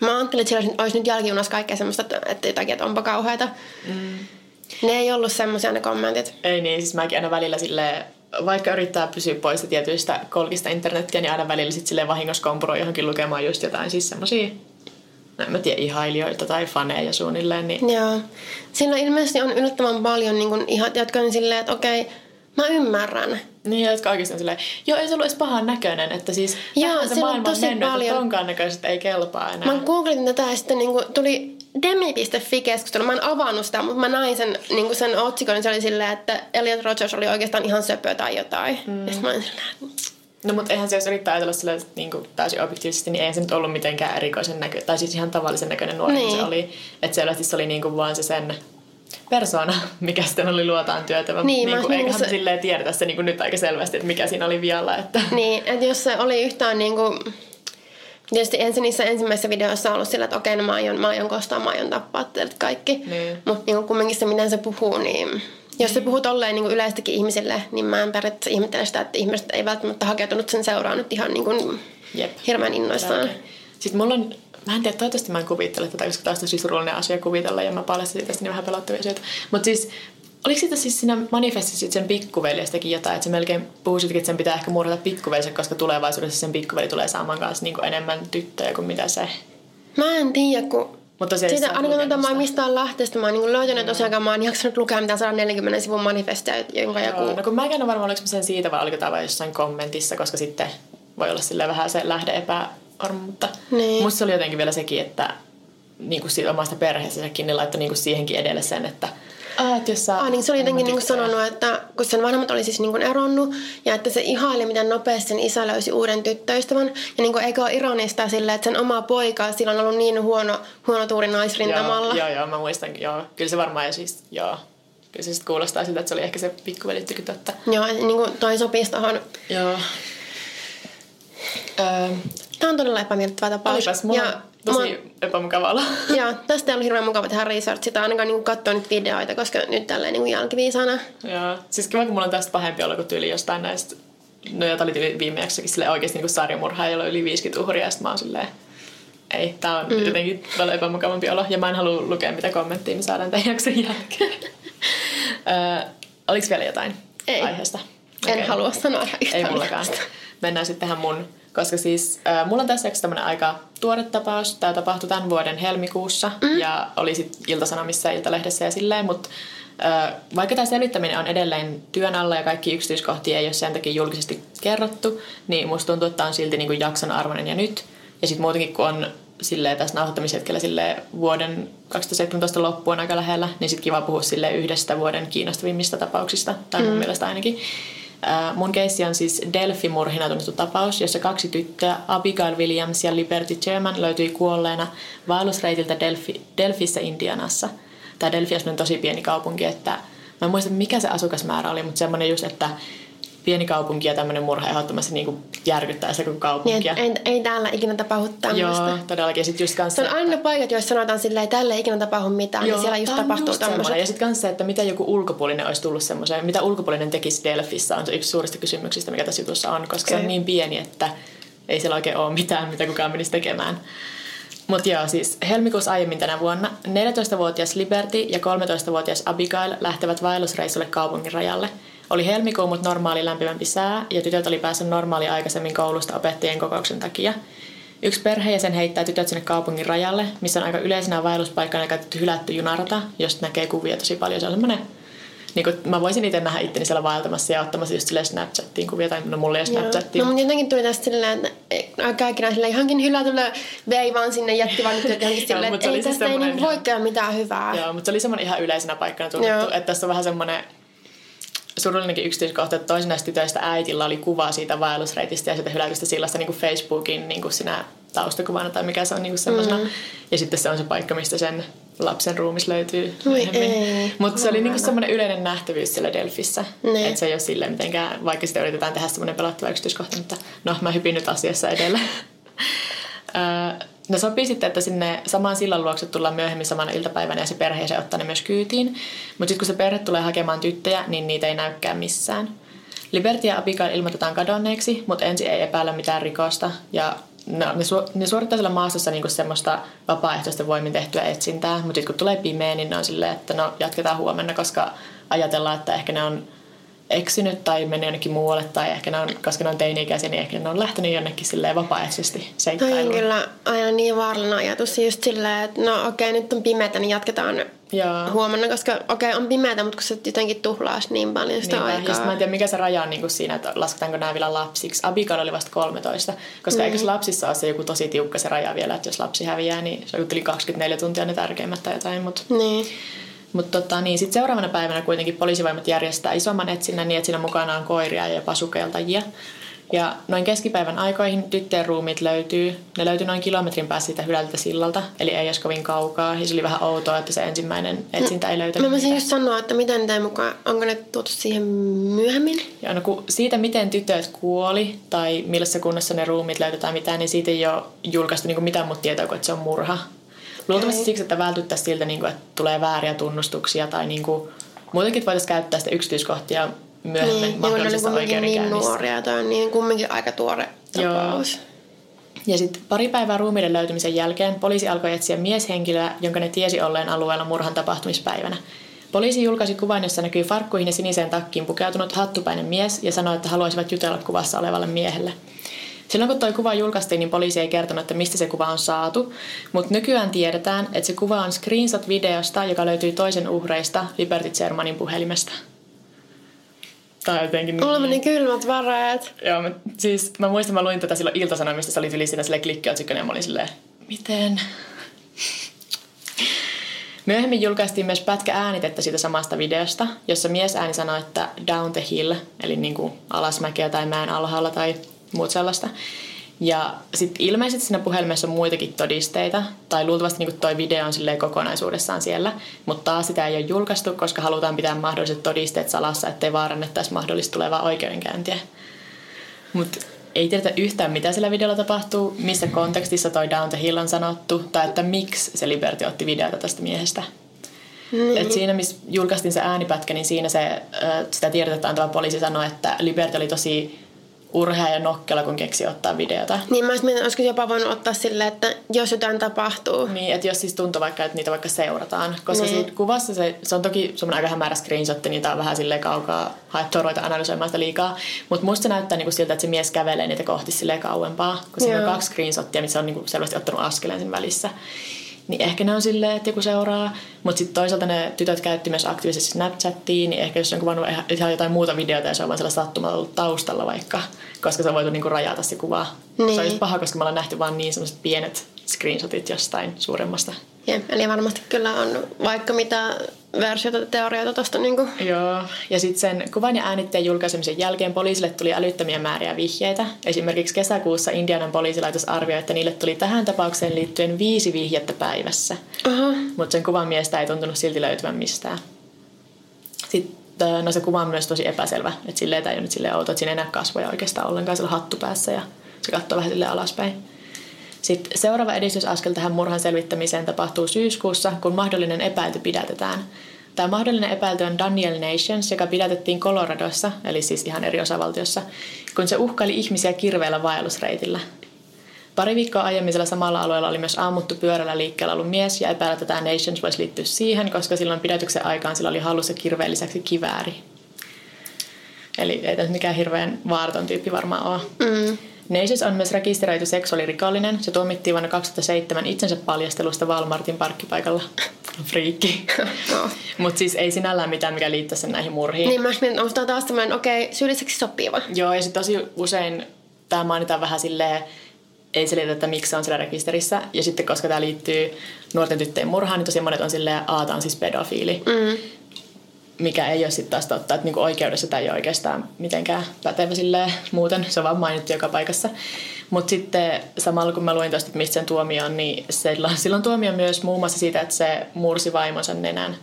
mä ajattelin, että siellä olisi nyt jälkijunassa kaikkea semmoista, että jotakin, että onpa kauheita. Mm. Ne ei ollut semmoisia ne kommentit. Ei niin, siis mäkin aina välillä sille vaikka yrittää pysyä pois tietyistä kolkista internettiä, niin aina välillä sitten vahingossa kompuroi johonkin lukemaan just jotain siis semmosia no en mä tiedä, ihailijoita tai faneja suunnilleen. Niin... Joo. Siinä ilmeisesti on yllättävän paljon niin ihan, jotka on silleen, että okei, mä ymmärrän. Niin, jotka oikeasti on silleen, joo, ei se ollut edes pahan näköinen, että siis Joo, se maailma on tosi mennyt, paljon. että tonkaan näköiset ei kelpaa enää. Mä googletin tätä ja sitten niin kuin, tuli Demi.fi-keskustelu. Mä en avannut sitä, mutta mä näin sen, niin kuin sen otsikon, niin se oli silleen, että Elliot Rogers oli oikeastaan ihan söpö tai jotain. Mm. Ja sitten mä olin silleen, No mutta eihän se, jos yrittää ajatella sille niin kuin täysin objektiivisesti, niin eihän se nyt ollut mitenkään erikoisen näkö, tai siis ihan tavallisen näköinen nuori niin. se oli. Että selvästi se oli niin kuin vaan se sen persona, (laughs) mikä sitten oli luotaan työtä. Niin, niin kuin, eiköhän se... silleen tiedetä se niin kuin nyt aika selvästi, että mikä siinä oli vialla. Että... Niin, että jos se oli yhtään niin kuin, Tietysti ensin niissä ensimmäisissä videoissa on ollut sillä, että okei, no mä aion, mä aion kostaa, mä aion tappaa teidät kaikki. Niin. Mutta niin kumminkin se, miten se puhuu, niin jos se puhuu tolleen niin yleistäkin ihmisille, niin mä en periaatteessa ihmettele sitä, että ihmiset ei välttämättä hakeutunut sen seuraan nyt ihan niin kuin Jep. hirveän innoissaan. Sitten mulla on, mä en tiedä, toivottavasti mä en kuvittele tätä, koska taas tosi surullinen asia kuvitella ja mä paljastin siitä niin vähän pelottavia asioita. Mutta siis Oliko siitä siis siinä manifestissa sen pikkuveljestäkin jotain, että se melkein puhuu että sen pitää ehkä muodata pikkuveliset, koska tulevaisuudessa sen pikkuveli tulee saamaan kanssa niin enemmän tyttöjä kuin mitä se... Mä en tiedä, kun mutta se Siitä ainakaan tuota, mä mistään lähteestä mä oon niin löytänyt mm. tosiaan, mä oon jaksanut lukea mitään 140 sivun manifestia, jonka joku... No kun mä en ole varma, oliko sen siitä vai oliko tämä vain jossain kommentissa, koska sitten voi olla sille vähän se lähde epä varma, mutta Niin. musta se oli jotenkin vielä sekin, että niin kuin siitä omasta perheestä sekin, niin laittoi niin kuin siihenkin edelle sen, että Aa, että jos sä, Ah, niin se oli jotenkin niin sanonut, että kun sen vanhemmat oli siis niin kuin eronnut ja että se ihaili, miten nopeasti sen isä löysi uuden tyttöystävän. Ja niin kuin, eikö ole ironista sille, että sen oma poika sillä on ollut niin huono, huono tuuri naisrintamalla. Joo, joo, joo, mä muistan, joo. Kyllä se varmaan, ja siis, joo. Kyllä se sitten kuulostaa siltä, että se oli ehkä se pikkuveli totta. Joo, niin kuin toi sopisi tohon. Joo. Öö, Tämä on todella epämiellyttävä tapaus. olipas mulla ja tosi mä- epämukava olla. (laughs) Joo, tästä on hirveän mukava tehdä researchia tai ainakaan niin katsoa nyt videoita, koska nyt tälleen niin jälkiviisana. Joo. Siis kiva, kun mulla on tästä pahempi olla kuin tyyli jostain näistä No ja tää oli tyyli viime jaksokin silleen oikeesti niinku sarjamurhaa, jolla on yli 50 uhria, ja mä oon silleen, ei, tää on mm. jotenkin paljon epämukavampi olo. Ja mä en halua lukea mitä kommenttia me saadaan tämän jakson jälkeen. (laughs) Öö, Oliko vielä jotain Ei. aiheesta? En Okei. halua sanoa yhtään Ei mullakaan. Mennään sitten tähän mun, koska siis äh, mulla on tässä tämmönen aika tuore tapaus. Tämä tapahtui tämän vuoden helmikuussa mm. ja oli sitten Iltasanomissa ja Iltalehdessä ja silleen, mutta äh, vaikka tämä selvittäminen on edelleen työn alla ja kaikki yksityiskohtia ei ole sen takia julkisesti kerrottu, niin musta tuntuu, että tämä on silti niin kuin jakson arvoinen ja nyt. Ja sitten muutenkin, kun on silleen tässä nauhoittamishetkellä silleen vuoden 2017 loppu on aika lähellä, niin sitten kiva puhua sille yhdestä vuoden kiinnostavimmista tapauksista, tai mun mielestä ainakin. Äh, mun keissi on siis Delphi-murhina tunnettu tapaus, jossa kaksi tyttöä, Abigail Williams ja Liberty Sherman, löytyi kuolleena vaellusreitiltä Delphi, Delphissä Indianassa. Tämä Delphi on tosi pieni kaupunki, että mä en muista mikä se asukasmäärä oli, mutta semmoinen just, että pieni kaupunki ja tämmöinen murha ehdottomasti niin järkyttää sitä koko Niin, kaupunkia. et, ei, ei täällä ikinä tapahdu tämmöistä. Joo, todellakin. Sitten just kanssa, Se on aina ne paikat, joissa sanotaan silleen, että tällä ei ikinä tapahdu mitään, Joo, niin siellä just tapahtuu just tämmöiset. Ja sitten kanssa se, että mitä joku ulkopuolinen olisi tullut semmoiseen, mitä ulkopuolinen tekisi Delfissä, on se yksi suurista kysymyksistä, mikä tässä jutussa on, koska se on niin pieni, että ei siellä oikein ole mitään, mitä kukaan menisi tekemään. Mutta joo, siis helmikuussa aiemmin tänä vuonna 14-vuotias Liberty ja 13-vuotias Abigail lähtevät vaellusreissulle kaupungin rajalle. Oli helmikuu, mutta normaali lämpimämpi sää ja tytöt oli päässyt normaali aikaisemmin koulusta opettajien kokouksen takia. Yksi perheenjäsen heittää tytöt sinne kaupungin rajalle, missä on aika yleisenä vaelluspaikkana käytetty hylätty junarata, josta näkee kuvia tosi paljon. Se on semmoinen, niin kuin, mä voisin itse nähdä itteni siellä vaeltamassa ja ottamassa just silleen Snapchattiin kuvia, tai no mulla ei ole. Snapchattia. No, mutta jotenkin tuli tästä silleen, että kaikki näin silleen ihankin hylätyllä vei vaan sinne, jätti vaan nyt johonkin Joo, silleen, että ei siis tästä ei niin voi mitään hyvää. Joo, mutta se oli semmoinen ihan yleisenä paikkana tunnettu, Joo. että tässä on vähän semmoinen surullinenkin yksityiskohta, että toisen näistä tytöistä äitillä oli kuva siitä vaellusreitistä ja siitä hylätystä sillasta niin kuin Facebookin niin kuin sinä taustakuvana tai mikä se on niin kuin semmoisena. Mm. Ja sitten se on se paikka, mistä sen lapsen ruumis löytyy. Mutta se oli niin semmoinen yleinen nähtävyys siellä Delfissä. Että se ei ole silleen mitenkään, vaikka sitä yritetään tehdä semmoinen pelottava yksityiskohta, mutta no mä hypin nyt asiassa edellä. (laughs) No sopii sitten, että sinne samaan sillan luokse tullaan myöhemmin samana iltapäivänä ja se perhe se ottaa ne myös kyytiin. Mutta sitten kun se perhe tulee hakemaan tyttöjä, niin niitä ei näykään missään. Liberty ja Abigail ilmoitetaan kadonneeksi, mutta ensin ei epäillä mitään rikosta. Ja no, ne, su- ne suorittaa siellä maastossa niinku semmoista vapaaehtoisten voimin tehtyä etsintää, mutta sitten kun tulee pimeä, niin ne on silleen, että no jatketaan huomenna, koska ajatellaan, että ehkä ne on eksynyt tai mennyt jonnekin muualle tai ehkä ne on, koska ne on teini-ikäisiä, niin ehkä ne on lähtenyt jonnekin silleen vapaaehtoisesti Toi on seikkailuun. kyllä aina niin vaarallinen ajatus just silleen, että no okei, nyt on pimeätä, niin jatketaan Joo. huomenna, koska okei, on pimeätä, mutta kun se jotenkin tuhlaa niin paljon sitä Niinpä. Ja aikaa. mä en tiedä, mikä se raja on niin kuin siinä, että lasketaanko nämä vielä lapsiksi. Abigail oli vasta 13, koska mm. eikö se lapsissa ole se joku tosi tiukka se raja vielä, että jos lapsi häviää, niin se on yli 24 tuntia ne tärkeimmät tai jotain. Mutta Niin. Mutta tota, niin, sit seuraavana päivänä kuitenkin poliisivoimat järjestää isomman etsinnän niin, että siinä mukana on koiria ja jopa sukeltajia. Ja noin keskipäivän aikoihin tyttöjen ruumiit löytyy. Ne löytyi noin kilometrin päässä siitä hylätyltä sillalta, eli ei edes kovin kaukaa. Ja se oli vähän outoa, että se ensimmäinen etsintä ei löytänyt Mä voisin just sanoa, että miten teidän mukaan, onko ne tuotu siihen myöhemmin? Ja no, kun siitä, miten tytöt kuoli tai millaisessa kunnossa ne ruumiit löytetään mitään, niin siitä ei ole julkaistu niin mitään muuta tietoa kuin, että se on murha. Luultavasti siksi, että vältyttäisiin siltä, niin kuin, että tulee vääriä tunnustuksia tai niin kuin, muutenkin voitaisiin käyttää sitä yksityiskohtia myöhemmin Niin, ne mahdollisessa kumminkin niin oikeudenkäynnissä. nuoria, ja toi on niin kumminkin aika tuore Joo. tapaus. Ja sitten pari päivää ruumiiden löytymisen jälkeen poliisi alkoi etsiä mieshenkilöä, jonka ne tiesi olleen alueella murhan tapahtumispäivänä. Poliisi julkaisi kuvan, jossa näkyy farkkuihin ja siniseen takkiin pukeutunut hattupäinen mies ja sanoi, että haluaisivat jutella kuvassa olevalle miehelle. Silloin kun tuo kuva julkaistiin, niin poliisi ei kertonut, että mistä se kuva on saatu, mutta nykyään tiedetään, että se kuva on screenshot-videosta, joka löytyy toisen uhreista Liberty Shermanin puhelimesta. Tai jotenkin Mulla niin. meni kylmät väreet. Joo, mä, siis mä muistan, mä luin tätä silloin iltasanomista, se oli yli siinä silleen klikkiotsikko, ja mä olin silleen, miten? Myöhemmin julkaistiin myös pätkä äänitettä siitä samasta videosta, jossa mies ääni sanoi, että down the hill, eli niin kuin alasmäkeä tai mäen alhaalla tai muut sellaista. Ja sitten ilmeisesti siinä puhelimessa on muitakin todisteita, tai luultavasti niin toi video on silleen kokonaisuudessaan siellä, mutta taas sitä ei ole julkaistu, koska halutaan pitää mahdolliset todisteet salassa, ettei vaarannettaisi mahdollista tulevaa oikeudenkäyntiä. Mutta ei tiedetä yhtään, mitä sillä videolla tapahtuu, missä kontekstissa toi Down the Hill on sanottu, tai että miksi se Liberty otti videota tästä miehestä. Mm. Et siinä, missä julkaistiin se äänipätkä, niin siinä se, sitä tiedettä antava poliisi sanoi, että Liberty oli tosi urhea ja nokkela, kun keksi ottaa videota. Niin mä mietin, olisiko jopa voinut ottaa silleen, että jos jotain tapahtuu. Niin, että jos siis tuntuu vaikka, että niitä vaikka seurataan. Koska niin. siitä kuvassa se, se on toki semmoinen aika hämärä screenshotti, niin tää on vähän silleen kaukaa haettua ruveta analysoimaan sitä liikaa. Mutta musta se näyttää niinku siltä, että se mies kävelee niitä kohti silleen kauempaa. Kun siinä on kaksi screenshottia, missä on niinku selvästi ottanut askeleen sen välissä. Niin ehkä ne on silleen, että joku seuraa. Mutta sitten toisaalta ne tytöt käytti myös aktiivisesti Snapchattiin, niin ehkä jos on kuvannut ihan jotain muuta videota ja se on vaan sellaista sattumalla ollut taustalla vaikka, koska se on voitu niinku rajata se kuva. Niin. Se on just paha, koska me ollaan nähty vaan niin sellaiset pienet screenshotit jostain suuremmasta. Jep, eli varmasti kyllä on vaikka mitä versioita, teorioita tuosta. Niin Joo, ja sitten sen kuvan ja äänitteen julkaisemisen jälkeen poliisille tuli älyttömiä määriä vihjeitä. Esimerkiksi kesäkuussa Indianan poliisilaitos arvioi, että niille tuli tähän tapaukseen liittyen viisi vihjettä päivässä. Uh-huh. Mutta sen kuvan miestä ei tuntunut silti löytyvän mistään. Sitten no se kuva on myös tosi epäselvä, että silleen tämä ei ole nyt silleen outo, että siinä ei näe kasvoja oikeastaan ollenkaan sillä hattu päässä ja se katsoo vähän silleen alaspäin. Sitten seuraava edistysaskel tähän murhan selvittämiseen tapahtuu syyskuussa, kun mahdollinen epäilty pidätetään. Tämä mahdollinen epäilty on Daniel Nations, joka pidätettiin Coloradossa, eli siis ihan eri osavaltiossa, kun se uhkaili ihmisiä kirveellä vaellusreitillä. Pari viikkoa aiemmin sillä samalla alueella oli myös ammuttu pyörällä liikkeellä ollut mies ja epäillä, että tämä Nations voisi liittyä siihen, koska silloin pidätyksen aikaan sillä oli hallussa kirveen lisäksi kivääri. Eli ei tämä mikään hirveän vaaraton tyyppi varmaan ole. Mm. Neises on myös rekisteröity seksuaalirikollinen. Se tuomittiin vuonna 2007 itsensä paljastelusta Walmartin parkkipaikalla. (laughs) Friikki. no. Mutta siis ei sinällään mitään, mikä liittää sen näihin murhiin. Niin mä mietin, onko tämä taas tämmöinen, okei, okay, syylliseksi sopiva. Joo, ja sitten tosi usein tämä mainitaan vähän silleen, ei selitä, että miksi se on siellä rekisterissä. Ja sitten koska tämä liittyy nuorten tyttöjen murhaan, niin tosi monet on silleen, aata on siis pedofiili. Mm mikä ei ole sitten taas totta, että niinku oikeudessa tämä ei ole oikeastaan mitenkään pätevä silleen muuten, se on vaan mainittu joka paikassa. Mutta sitten samalla kun mä luin tuosta, että mistä sen tuomio on, niin silloin, silloin tuomio myös muun muassa siitä, että se mursi vaimonsa nenän.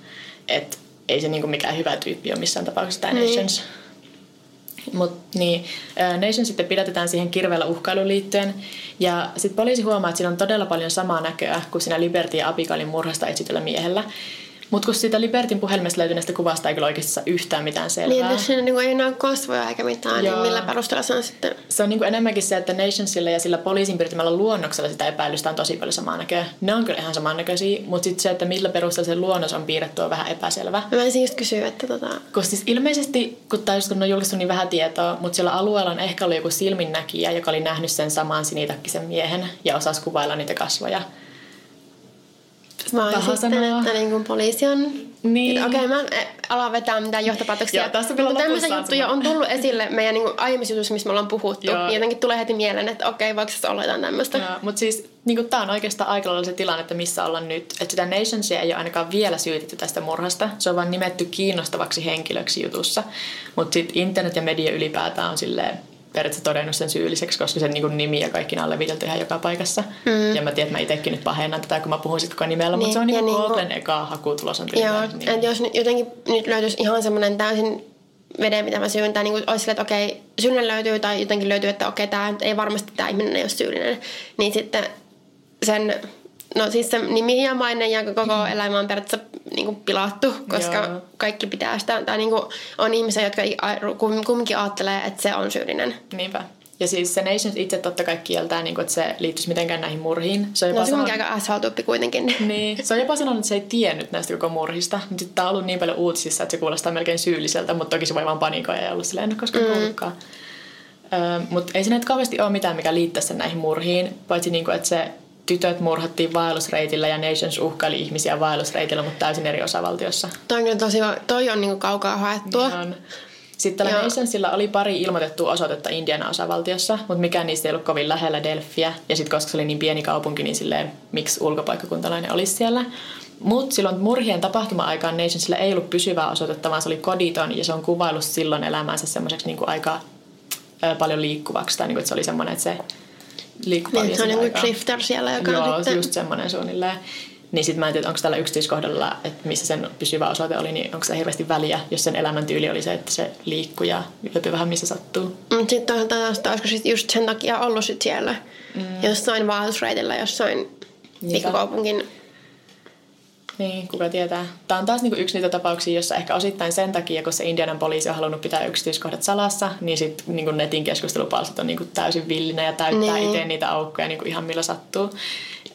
Että ei se niinku mikään hyvä tyyppi ole missään tapauksessa tämä niin. Nations. Mut, niin, Nation sitten pidätetään siihen kirveellä uhkailuun liittyen. Ja sitten poliisi huomaa, että siinä on todella paljon samaa näköä kuin siinä Liberty ja Abigailin murhasta etsityllä miehellä. Mutta kun siitä Libertin puhelimesta löytyneestä kuvasta ei kyllä oikeasti saa yhtään mitään selvää. Niin, siinä niinku ei näy kasvoja eikä mitään, Joo. niin millä perusteella se on sitten? Se on niinku enemmänkin se, että Nationsilla ja sillä poliisin piirtämällä luonnoksella sitä epäilystä on tosi paljon samaa näköä. Ne on kyllä ihan samannäköisiä, mutta sitten se, että millä perusteella se luonnos on piirretty on vähän epäselvä. Mä ensin just kysyä, että tota... Koska siis ilmeisesti, kun, kun on julkaistu niin vähän tietoa, mutta siellä alueella on ehkä ollut joku silminnäkijä, joka oli nähnyt sen saman sinitakkisen miehen ja osasi kuvailla niitä kasvoja. Mä sitten, sanoa. että niin kuin poliisi on... Niin. Okei, okay, mä en ala vetää mitään johtopäätöksiä. Joo, tässä Mutta tämmöisiä juttuja on tullut esille meidän niin aiemmissa jutuissa, missä me ollaan puhuttu. Joo. Niin jotenkin tulee heti mieleen, että okei, okay, voiko se olla jotain tämmöistä. Mutta siis niin tämä on oikeastaan aika lailla se tilanne, että missä ollaan nyt. Että sitä Nationsia ei ole ainakaan vielä syytetty tästä murhasta. Se on vaan nimetty kiinnostavaksi henkilöksi jutussa. Mutta sitten internet ja media ylipäätään on silleen periaatteessa todennut sen syylliseksi, koska sen niin nimi ja kaikki alle viitelty ihan joka paikassa. Mm. Ja mä tiedän, että mä itsekin nyt pahennan tätä, kun mä puhun sitten koko nimellä, niin, mutta se on niin, niin Googlen niin, eka hakutulos on Joo, niin. että jos nyt jotenkin nyt löytyisi ihan semmoinen täysin veden, mitä mä syyntään, niin olisi sille, että okei, syyllinen löytyy tai jotenkin löytyy, että okei, tämä ei varmasti tämä ihminen ei ole syyllinen, niin sitten sen No siis se nimi ja maine ja koko mm. elämä on periaatteessa niin kuin pilattu, koska Joo. kaikki pitää sitä, tai niin kuin on ihmisiä, jotka kumminkin ajattelee, että se on syyllinen. Niinpä. Ja siis se Nations itse totta kai kieltää, niin kuin, että se liittyisi mitenkään näihin murhiin. Se on jopa no, se sanonut... aika asshole kuitenkin. (laughs) Niin, se on jopa sanonut, että se ei tiennyt näistä koko murhista. Mutta tämä on ollut niin paljon uutisissa, että se kuulostaa melkein syylliseltä, mutta toki se voi vaan panikoida ja olla silleen, en ole koskaan mm. kuullutkaan. mutta ei se nyt kauheasti ole mitään, mikä liittäisi sen näihin murhiin, paitsi niin kuin, että se tytöt murhattiin vaellusreitillä ja Nations uhkaili ihmisiä vaellusreitillä, mutta täysin eri osavaltiossa. Toi on, tosi, toi on niinku kaukaa haettua. Niin Sitten tällä. Nationsilla oli pari ilmoitettua osoitetta Indiana osavaltiossa, mutta mikään niistä ei ollut kovin lähellä Delphiä. Ja sitten koska se oli niin pieni kaupunki, niin silleen, miksi ulkopaikkakuntalainen olisi siellä. Mutta silloin murhien tapahtuma-aikaan Nationsilla ei ollut pysyvää osoitetta, vaan se oli koditon ja se on kuvaillut silloin elämänsä semmoiseksi niin aika paljon liikkuvaksi. Tai niin kuin, että se oli semmoinen, että se paljon Niin, se on niin kuin aikaan. drifter siellä, joka Joo, on sitten... just semmoinen suunnilleen. Niin sitten mä en tiedä, onko tällä yksityiskohdalla, että missä sen pysyvä osoite oli, niin onko se hirveästi väliä, jos sen elämäntyyli oli se, että se liikkuu ja yöpyy vähän missä sattuu. Mutta sitten toisaalta taas, olisiko sit just sen takia ollut sit siellä mm. jossain vaellusreitillä, jossain pikkukaupunkin... Niin, kuka tietää. Tämä on taas niinku yksi niitä tapauksia, jossa ehkä osittain sen takia, kun se Indianan poliisi on halunnut pitää yksityiskohdat salassa, niin sitten niinku netin keskustelupalstat on niinku täysin villinä ja täyttää Niin. itse niitä aukkoja niinku ihan millä sattuu.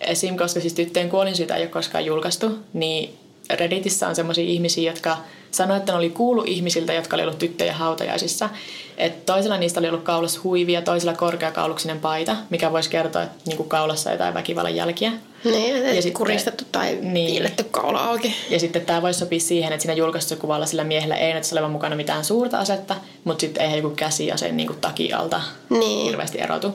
Esim. koska siis tyttöjen kuolinsyytä ei ole koskaan julkaistu, niin Redditissä on sellaisia ihmisiä, jotka sanoivat, että ne oli kuullut ihmisiltä, jotka oli ollut tyttöjen hautajaisissa. Että toisella niistä oli ollut kaulassa huivia, toisella korkeakauluksinen paita, mikä voisi kertoa, että niinku kaulassa on jotain väkivallan jälkiä. Niin, Ja sitten- kuristettu tai Niin. piiletty kaula auki. Ja sitten tämä voisi sopia siihen, että siinä julkaistussa kuvalla sillä miehellä ei näyttäisi olevan mukana mitään suurta asetta, mutta sitten ei joku käsi sen niin kuin takialta Niin. hirveästi erotu.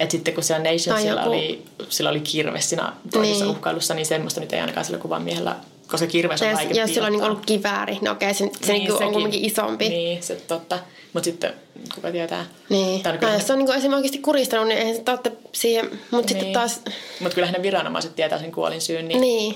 Et sitten kun siellä Nation siellä joku- oli, sillä oli kirves siinä toisessa Niin. uhkailussa, niin semmoista nyt ei ainakaan sillä kuvan miehellä, koska kirves on vaikea jos, sillä on niinku ollut kivääri, no okei, se, se niinku on kuitenkin isompi. Niin, se totta. Mutta sitten, kuka tietää. Niin. Tai Tai jos se on niinku esimerkiksi oikeasti kuristanut, niin eihän se totta siihen. Mutta niin. sitten taas, Mutta kyllähän ne viranomaiset tietää sen kuolin syyn, niin, Niin.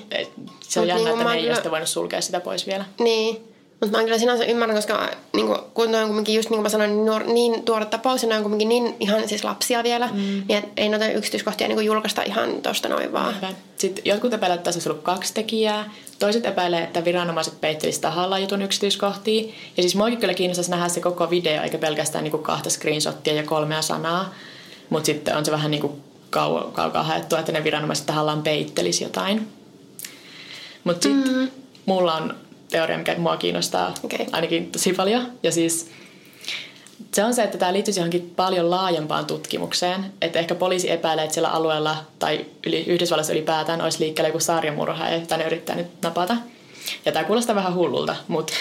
se on Mut jännä, niinku että mä ne ei ole sitä voinut sulkea sitä pois vielä. niin. Mutta mä kyllä sinänsä ymmärrän, koska niinku, kun toi on kuitenkin just niin kuin mä sanoin, niin, nuor, niin tuore tapaus ja ne on kuitenkin niin ihan siis lapsia vielä, mm. niin et ei noita yksityiskohtia niinku julkaista ihan tosta noin vaan. Hyvä. Sitten jotkut epäilevät, että tässä olisi ollut kaksi tekijää. Toiset epäilevät, että viranomaiset peittelisivät tahallaan jutun yksityiskohtia. Ja siis muakin kyllä kiinnostaisi nähdä se koko video, eikä pelkästään niin kuin kahta screenshottia ja kolmea sanaa. Mutta sitten on se vähän niin kuin kau- kaukaa haettua, että ne viranomaiset tahallaan peittelisi jotain. Mutta sitten mm. mulla on teoria, mikä mua kiinnostaa Okei. ainakin tosi paljon. Ja siis se on se, että tämä liittyisi johonkin paljon laajempaan tutkimukseen. Että ehkä poliisi epäilee, että siellä alueella tai yli, Yhdysvalloissa ylipäätään olisi liikkeellä joku sarjamurhaaja, jota ne yrittää nyt napata. Ja tämä kuulostaa vähän hullulta, mutta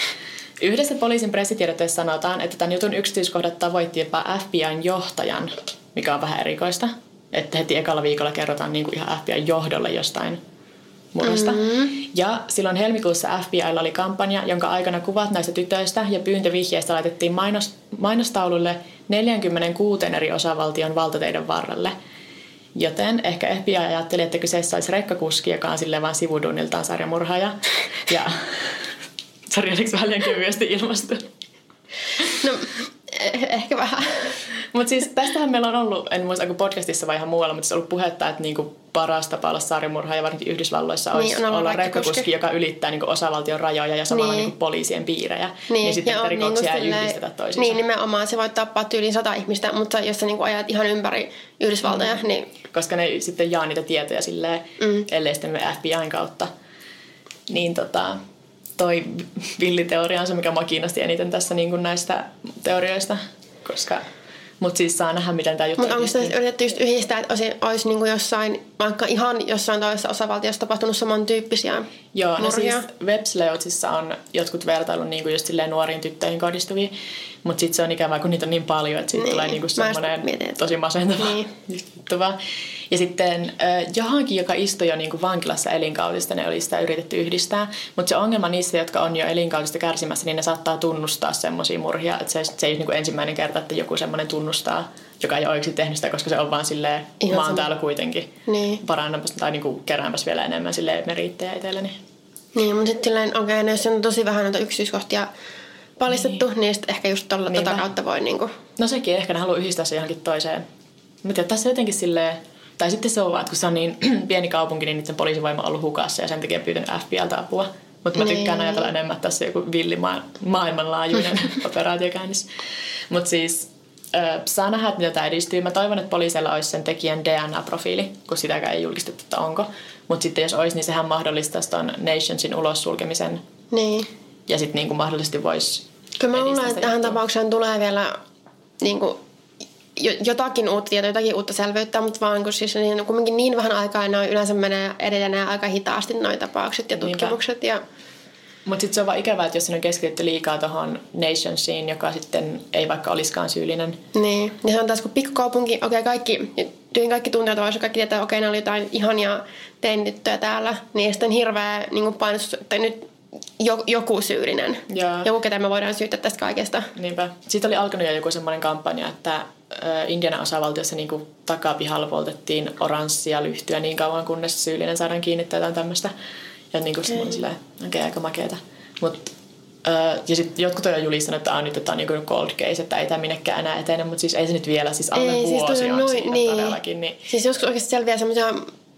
yhdessä poliisin pressitiedotteessa sanotaan, että tämän jutun yksityiskohdat tavoitti jopa FBIn johtajan, mikä on vähän erikoista. Että heti ekalla viikolla kerrotaan niin kuin ihan FBIn johdolle jostain murhasta. Mm-hmm. Ja silloin helmikuussa FBIlla oli kampanja, jonka aikana kuvat näistä tytöistä ja pyyntövihjeistä laitettiin mainos, mainostaululle 46 eri osavaltion valtateiden varrelle. Joten ehkä FBI ajatteli, että kyseessä olisi rekkakuski, joka on silleen vaan sivudunniltaan sarjamurhaaja. Ja (laughs) Sori, oliko vähän liian kevyesti ilmastu? No, ehkä vähän. (laughs) Mutta siis tästähän meillä on ollut, en muista onko podcastissa vai ihan muualla, mutta se on ollut puhetta, että niinku paras tapa olla sarjamurha ja varsinkin Yhdysvalloissa olisi Niin, on olla rekkakuski. joka ylittää niinku osavaltion rajoja ja samalla Niin. niinku poliisien piirejä. Niin, sitten ja rikoksia ei silleen- yhdistetä toisiinsa. Niin, nimenomaan. Se voi tappaa tyyliin sata ihmistä, mutta jos sä niinku ajat ihan ympäri Yhdysvaltoja, mm. niin koska ne ei sitten jaa niitä tietoja silleen, mm. ellei sitten me FBIn kautta. Niin tota, toi villiteoria on se, mikä mua kiinnosti eniten tässä niin kuin näistä teorioista, koska mutta siis saa nähdä, miten tämä juttu Mutta onko tässä yritetty just yhdistää, että olisi, olisi niinku jossain, vaikka ihan jossain toisessa osavaltiossa tapahtunut samantyyppisiä Joo, no siis murhia? websleotsissa on jotkut vertailun niin kuin just nuoriin tyttöihin kohdistuvia, mutta sitten se on ikävää, kun niitä on niin paljon, että siitä Niin. tulee niin kuin semmoinen tosi masentava Niin. juttu vaan. Ja sitten johonkin, joka istui jo niin kuin vankilassa elinkautista, ne oli sitä yritetty yhdistää, mutta se ongelma niissä, jotka on jo elinkautista kärsimässä, niin ne saattaa tunnustaa semmoisia murhia, että se, se ei ole niin kuin ensimmäinen kerta, että joku semmoinen tunnustaa, joka ei ole oikeasti tehnyt sitä, koska se on vaan silleen, Ihan mä oon täällä kuitenkin Niin. parannapas tai niin kuin keräämässä vielä enemmän silleen meriittejä itselleni. Niin, mutta sitten silleen, okei, okay, no jos on tosi vähän noita yksityiskohtia paljastettu, niin, niin sitten ehkä just Niinpä. tota kautta voi niinku... No sekin, ehkä ne haluaa yhdistää se johonkin toiseen. Tiedän, tässä jotenkin silleen, tai sitten se on vaan, että kun se on niin (clears throat) pieni kaupunki, niin sen poliisivoima on ollut hukassa ja sen takia pyytänyt FBIltä apua. Mutta mä tykkään Niin. ajatella enemmän, että tässä on joku villi maa- maailmanlaajuinen (laughs) operaatio käynnissä. Mutta siis saa nähdä, että mitä tämä edistyy. Mä toivon, että poliisilla olisi sen tekijän DNA-profiili, kun sitäkään ei julkistettu, että onko. Mutta sitten jos olisi, niin sehän mahdollistaisi ton Nationsin ulos sulkemisen. Niin. Ja sitten niin mahdollisesti voisi Kyllä mä luulen, että tähän tapaukseen tulee vielä niinku, jo- jotakin uutta tietoa, jotakin uutta selvyyttä, mutta vaan kun siis niin, kumminkin niin vähän aikaa, ne on yleensä menee edelleen aika hitaasti noin tapaukset ja Niinpä. tutkimukset. Ja, Mutta sitten se on vaan ikävää, että jos siinä on keskitytty liikaa tuohon Nationsiin, joka sitten ei vaikka olisikaan syyllinen. Niin, ja se on taas kun pikkukaupunki, okei okay, kaikki, tyyliin kaikki tunteet olisi, kaikki tietää, että okei, okay, ne oli jotain ihania teinityttöjä täällä, niin sitten hirveä niin painostus, että nyt joku syyllinen. Ja. Joku, ketä me voidaan syyttää tästä kaikesta. Niinpä. Sitten oli alkanut jo joku semmoinen kampanja, että Indiana osavaltiossa niin takapihalla poltettiin oranssia lyhtyä niin kauan, kunnes syyllinen saadaan kiinni tai jotain tämmöistä. Ja niin kuin okay. silleen, okay, aika makeeta. Mut, ja sitten jotkut on jo julistanut, että on nyt että on niin cold case, että ei tämä minnekään enää etene, mutta siis ei se nyt vielä, siis alle ei, siis vuosi siis on noin, siinä niin. todellakin. Niin. Siis joskus oikeasti selviää semmoisia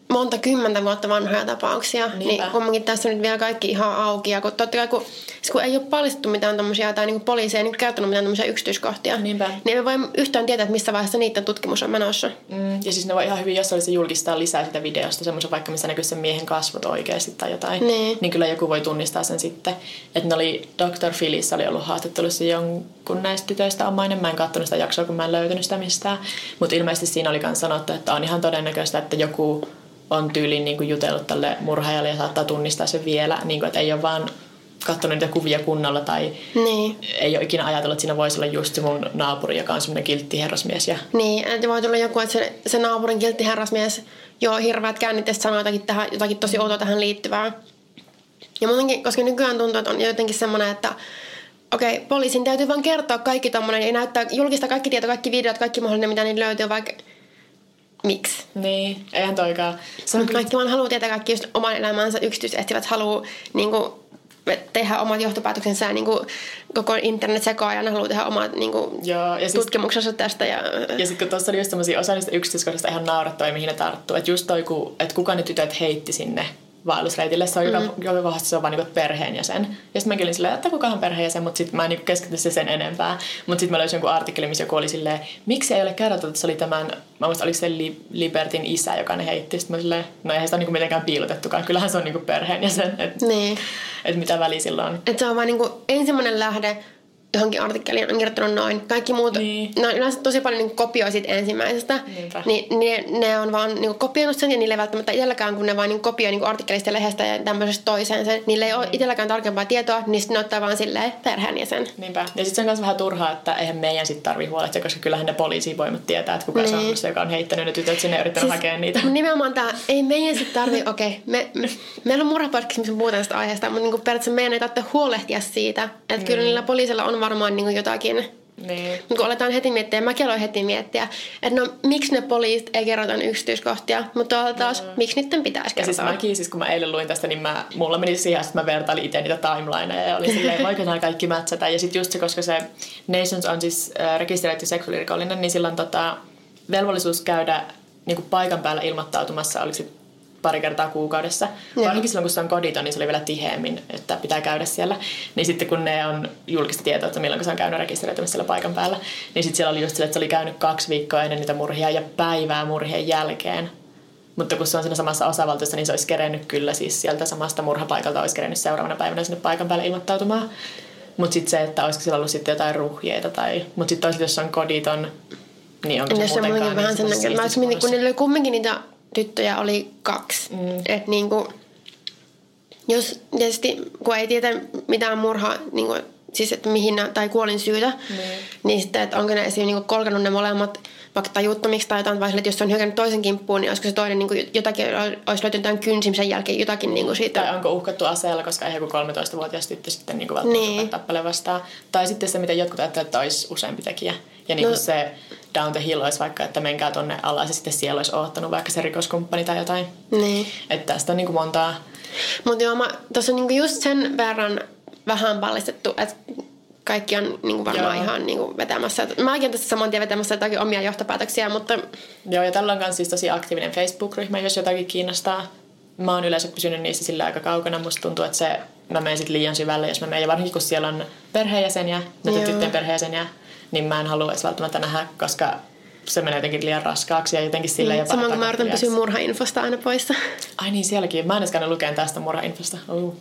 monta kymmentä vuotta vanhoja tapauksia, Niinpä. niin kumminkin tässä on nyt vielä kaikki ihan auki. Ja kun, totta kai, kun, siis kun ei ole paljastettu mitään tämmöisiä, tai niin poliisi ei niin kertonut mitään tämmöisiä yksityiskohtia, Niinpä. niin me voi yhtään tietää, että missä vaiheessa niiden tutkimus on menossa. Mm, ja siis ne voi ihan hyvin, jos olisi julkistaa lisää sitä videosta, semmoisen vaikka missä näkyy sen miehen kasvot oikeasti tai jotain, niin. niin kyllä joku voi tunnistaa sen sitten. Että ne oli, Dr. Phyllis oli ollut haastattelussa jonkun näistä tytöistä omainen. Mä en katsonut sitä jaksoa, kun mä en löytänyt sitä mistään. Mutta ilmeisesti siinä oli myös sanottu, että on ihan todennäköistä, että joku on tyyliin niin kuin jutellut tälle murhaajalle ja saattaa tunnistaa sen vielä, niin kuin, että ei ole vaan katsonut niitä kuvia kunnolla tai niin. ei ole ikinä ajatellut, että siinä voisi olla just se mun naapuri, joka on semmoinen kiltti herrasmies. Ja... Niin, että voi tulla joku, että se, se naapurin kiltti herrasmies, joo, hirveät käynnit sanoo jotakin, tähän, jotakin tosi outoa tähän liittyvää. Ja muutenkin, koska nykyään tuntuu, että on jotenkin semmoinen, että okei, okay, poliisin täytyy vaan kertoa kaikki tommonen ja näyttää, julkista kaikki tieto, kaikki videot, kaikki mahdollinen, mitä niin löytyy, vaikka miksi. Niin, eihän toikaan. Se on kaikki vaan haluaa tietää kaikki just oman elämänsä yksityisetsivät, haluaa niin kuin, tehdä omat johtopäätöksensä ja niin kuin, koko internet ja haluaa tehdä omat niin kuin, Joo, ja tutkimuksensa siis, tästä. Ja, ja sitten kun tuossa oli just sellaisia osa niistä yksityiskohdista ihan naurattuja, mihin ne tarttuu. Että just toi, että kuka ne tytöt heitti sinne vaellusreitille. Se on mm. joka, joka kohdassa se on vaan niinku perheenjäsen. Ja sitten mäkin olin silleen, että kuka on perheenjäsen, mutta sitten mä en niinku keskity se sen enempää. Mutta sitten mä löysin jonkun artikkelin, missä joku oli silleen, miksi ei ole kerrottu, että se oli tämän, mä muistan, oliko se Libertin isä, joka ne heitti. Sitten mä silleen, no eihän sitä ole niinku mitenkään piilotettukaan. Kyllähän se on niinku perheenjäsen. Että niin. et mitä väliä sillä on. Et se on vaan niinku ensimmäinen lähde, johonkin artikkeliin on kirjoittanut noin. Kaikki muut, niin. ne on yleensä tosi paljon niin kopioi siitä ensimmäisestä. Niinpä. Niin ne, ne on vaan niin kopioinut sen ja niille ei välttämättä itselläkään, kun ne vaan niin kopioi niin artikkelista ja lehdestä ja tämmöisestä toiseen sen. Niille ei niin. ole itselläkään tarkempaa tietoa, niin sitten ne ottaa vaan silleen perheenjäsen. Niinpä. Ja sitten se on myös vähän turhaa, että eihän meidän sitten tarvi huolehtia, koska kyllähän ne poliisivoimat tietää, että kuka niin. se on se, joka on heittänyt ne tytöt sinne ja yrittänyt siis, hakea niitä. Nimenomaan tämä, ei meidän sitten tarvi, (laughs) okei, okay, me, me, meillä on murhapodcast, missä puhutaan tästä aiheesta, mutta niin periaatteessa meidän ei tarvitse huolehtia siitä, että mm. kyllä niillä poliisilla on varmaan niin jotakin jotakin. Niin. Kun aletaan heti miettiä, ja mäkin aloin heti miettiä, että no miksi ne poliisit ei kerrota yksityiskohtia, mutta taas, mm. miksi niiden pitäisi kertoa? Ja siis mäkin, siis kun mä eilen luin tästä, niin mä, mulla meni siihen, että mä vertailin itse niitä timelineja ja oli silleen, (laughs) voiko nämä kaikki mätsätä. Ja sitten just se, koska se Nations on siis äh, rekisteröity seksuaalirikollinen, niin sillä on tota, velvollisuus käydä niin kuin paikan päällä ilmoittautumassa, oliko se pari kertaa kuukaudessa. Ja. Ainakin silloin, kun se on koditon, niin se oli vielä tiheemmin, että pitää käydä siellä. Niin sitten kun ne on julkista tietoa, että milloin se on käynyt rekisteröitymässä siellä paikan päällä, niin sitten siellä oli just sille, että se oli käynyt kaksi viikkoa ennen niitä murhia ja päivää murhien jälkeen. Mutta kun se on siinä samassa osavaltiossa, niin se olisi kerennyt kyllä siis sieltä samasta murhapaikalta, olisi kerennyt seuraavana päivänä sinne paikan päälle ilmoittautumaan. Mutta sitten se, että olisiko sillä ollut sitten jotain ruhjeita tai... Mutta sitten toisaalta, jos on koditon, niin onko se, se muutenkaan... Niin vähän sen näköinen. kun niillä oli kumminkin niitä tyttöjä oli kaksi. Mm. Et niinku, jos tietysti, kun ei tiedä mitään murhaa, niinku, siis että mihin tai kuolin syytä, mm. niin sitten, että onko ne esim. Niinku kolkannut ne molemmat vaikka tajuttomiksi tai jotain, vai että jos se on hyökännyt toisen kimppuun, niin olisiko se toinen niin kuin jotakin, olisi löytynyt jotain kynsimisen jälkeen jotakin niin kuin siitä. Tai onko uhkattu aseella, koska ei joku 13-vuotias tyttö sitten niin kuin välttämättä niin. tappele vastaan. Tai sitten se, mitä jotkut ajattelevat, että olisi useampi tekijä. Ja niin kuin no. se down the hill olisi vaikka, että menkää tonne alas ja sitten siellä olisi oottanut vaikka se rikoskumppani tai jotain. Niin. Että tästä on niin kuin montaa. Mutta joo, tuossa on niin just sen verran vähän pallistettu, että kaikki on niin kuin varmaan Joo. ihan niin kuin vetämässä. Mäkin tässä saman tien vetämässä jotakin omia johtopäätöksiä, mutta... Joo, ja tällä on myös siis tosi aktiivinen Facebook-ryhmä, jos jotakin kiinnostaa. Mä oon yleensä pysynyt niissä sillä aika kaukana. Musta tuntuu, että se, mä menen sit liian syvälle, jos mä menen. Ja varsinkin kun siellä on perheenjäseniä, näitä tyttöjen perheenjäseniä, niin mä en halua edes välttämättä nähdä, koska se menee jotenkin liian raskaaksi ja jotenkin sillä mm, jopa Samoin kuin mä yritän pysyä murhainfosta aina poissa. Ai niin, sielläkin. Mä en edes lukea tästä murhainfosta. Uh,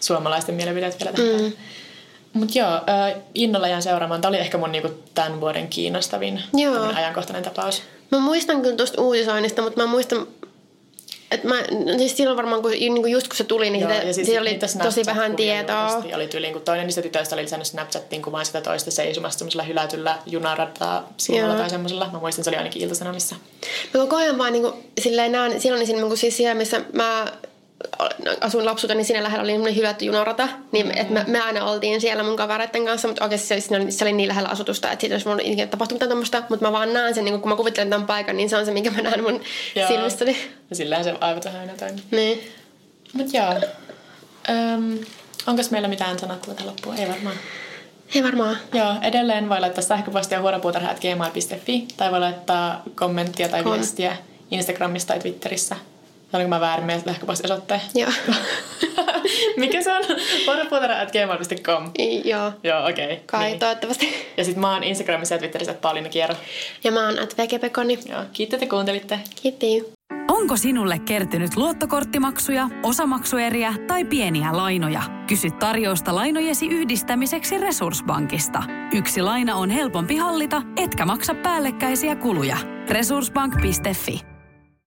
suomalaisten mielipiteet vielä tähän. Mm. Mutta joo, äh, innolla jään seuraamaan. Tämä oli ehkä mun niinku, tämän vuoden kiinnostavin joo. ajankohtainen tapaus. Mä muistan kyllä tuosta uutisoinnista, mutta mä muistan... Mä, siis silloin varmaan, kun, niin kuin just kun se tuli, niin Joo, sitä, siis siitä oli tosi vähän tietoa. Oli tyyliin, kun toinen niistä tytöistä oli lisännyt Snapchattiin kuvaan sitä toista seisomasta semmoisella hylätyllä junarataa silmalla Joo. tai semmoisella. Mä muistin, se oli ainakin iltasanomissa. Mä koko ajan vaan niinku, silleen näen, silloin niin, niinku, siis siellä, missä mä asuin lapsuutta, niin siinä lähellä oli semmoinen hylätty junarata. Niin, et me, me, aina oltiin siellä mun kavereiden kanssa, mutta oikeasti se, oli- se, oli, se oli niin lähellä asutusta, että siitä olisi voinut ikinä tapahtua mitään tämmöistä. Mutta mä vaan näen sen, niin kun mä kuvittelen tämän paikan, niin se on se, minkä mä näen mun Joo. silmissäni. Ja sillähän se aivot vähän aina toimi. Niin. Mut joo. Öm, onko meillä mitään sanottavaa tähän loppuun? Ei varmaan. Ei varmaan. Joo, edelleen voi laittaa sähköpostia huorapuutarha.gmail.fi tai voi laittaa kommenttia tai Kom- viestiä Instagramissa tai Twitterissä. Oliko mä väärin meidän sähköpostiosoitteen? Joo. (laughs) Mikä se on? huorapuutarha.gmail.com I- Joo. Joo, okei. Okay. Kai toivottavasti. Ja sit mä oon Instagramissa ja Twitterissä että Pauliina Kiero. Ja mä oon at Vegepekoni. Joo, kiitos, että kuuntelitte. Kiitti. Onko sinulle kertynyt luottokorttimaksuja, osamaksueriä tai pieniä lainoja? Kysy tarjousta lainojesi yhdistämiseksi Resurssbankista. Yksi laina on helpompi hallita, etkä maksa päällekkäisiä kuluja. Resurssbank.fi